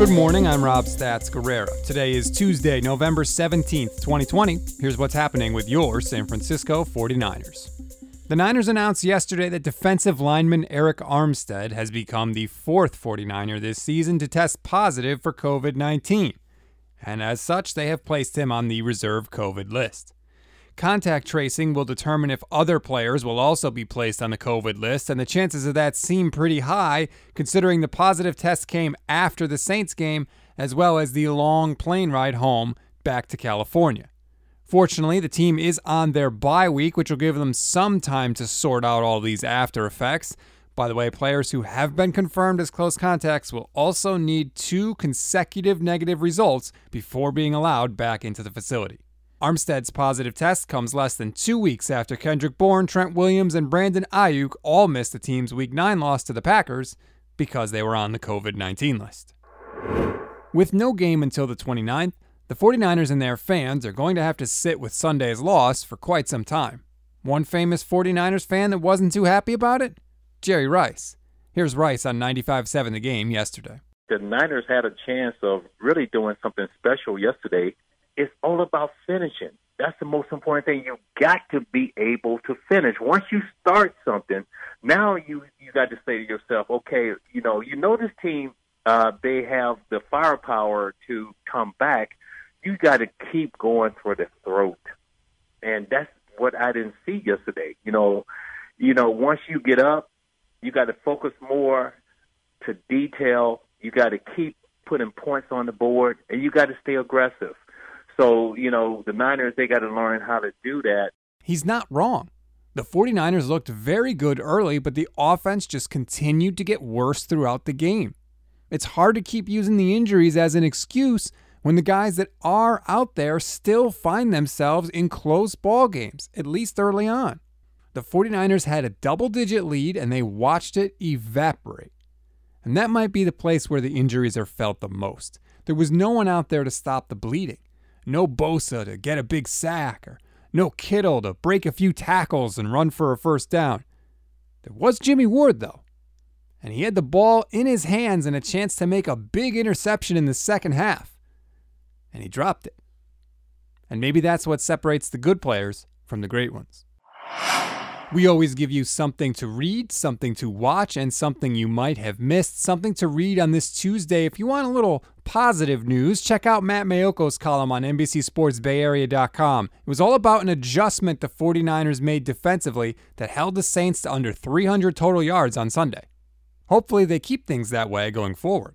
Good morning, I'm Rob Stats Guerrera. Today is Tuesday, November 17th, 2020. Here's what's happening with your San Francisco 49ers. The Niners announced yesterday that defensive lineman Arik Armstead has become the fourth 49er this season to test positive for COVID 19. And as such, they have placed him on the reserve COVID list. Contact tracing will determine if other players will also be placed on the COVID list, and the chances of that seem pretty high considering the positive test came after the Saints game as well as the long plane ride home back to California. Fortunately, the team is on their bye week, which will give them some time to sort out all these after effects. By the way, players who have been confirmed as close contacts will also need two consecutive negative results before being allowed back into the facility. Armstead's positive test comes less than two weeks after Kendrick Bourne, Trent Williams, and Brandon Aiyuk all missed the team's Week 9 loss to the Packers because they were on the COVID 19 list. With no game until the 29th, the 49ers and their fans are going to have to sit with Sunday's loss for quite some time. One famous 49ers fan that wasn't too happy about it? Jerry Rice. Here's Rice on 95.7 The Game yesterday. The Niners had a chance of really doing something special yesterday it's all about finishing. That's the most important thing. You got to be able to finish. Once you start something, now you you got to say to yourself, okay, you know, you know this team, uh, they have the firepower to come back. You got to keep going for the throat, and that's what I didn't see yesterday. You know, you know, once you get up, you got to focus more to detail. You got to keep putting points on the board, and you got to stay aggressive. So, you know, the Niners, they got to learn how to do that. He's not wrong. The 49ers looked very good early, but the offense just continued to get worse throughout the game. It's hard to keep using the injuries as an excuse when the guys that are out there still find themselves in close ball games, at least early on. The 49ers had a double digit lead and they watched it evaporate. And that might be the place where the injuries are felt the most. There was no one out there to stop the bleeding no Bosa to get a big sack, or no Kittle to break a few tackles and run for a first down. There was Jimmy Ward, though, and he had the ball in his hands and a chance to make a big interception in the second half, and he dropped it. And maybe that's what separates the good players from the great ones. We always give you something to read, something to watch, and something you might have missed. Something to read on this Tuesday. If you want a little positive news, check out Matt Maiocco's column on NBCSportsBayArea.com. It was all about an adjustment the 49ers made defensively that held the Saints to under 300 total yards on Sunday. Hopefully, they keep things that way going forward.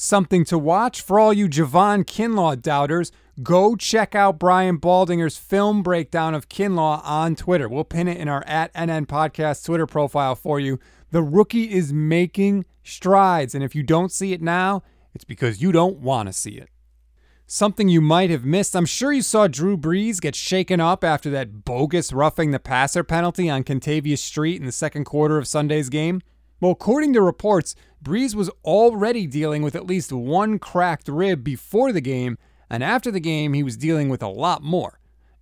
Something to watch for all you Javon Kinlaw doubters. Go check out Brian Baldinger's film breakdown of Kinlaw on Twitter. We'll pin it in our at NN Podcast Twitter profile for you. The rookie is making strides, and if you don't see it now, it's because you don't want to see it. Something you might have missed. I'm sure you saw Drew Brees get shaken up after that bogus roughing the passer penalty on Kentavius Street in the second quarter of Sunday's game. Well, according to reports, Brees was already dealing with at least one cracked rib before the game, and after the game, he was dealing with a lot more.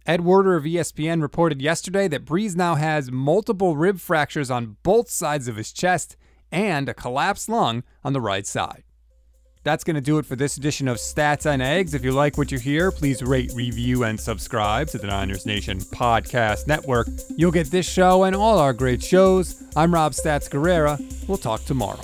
Ed Werder of ESPN reported yesterday that Brees now has multiple rib fractures on both sides of his chest and a collapsed lung on the right side. That's going to do it for this edition of Stats and Eggs. If you like what you hear, please rate, review, and subscribe to the Niners Nation Podcast Network. You'll get this show and all our great shows. I'm Rob Stats Guerrera. We'll talk tomorrow.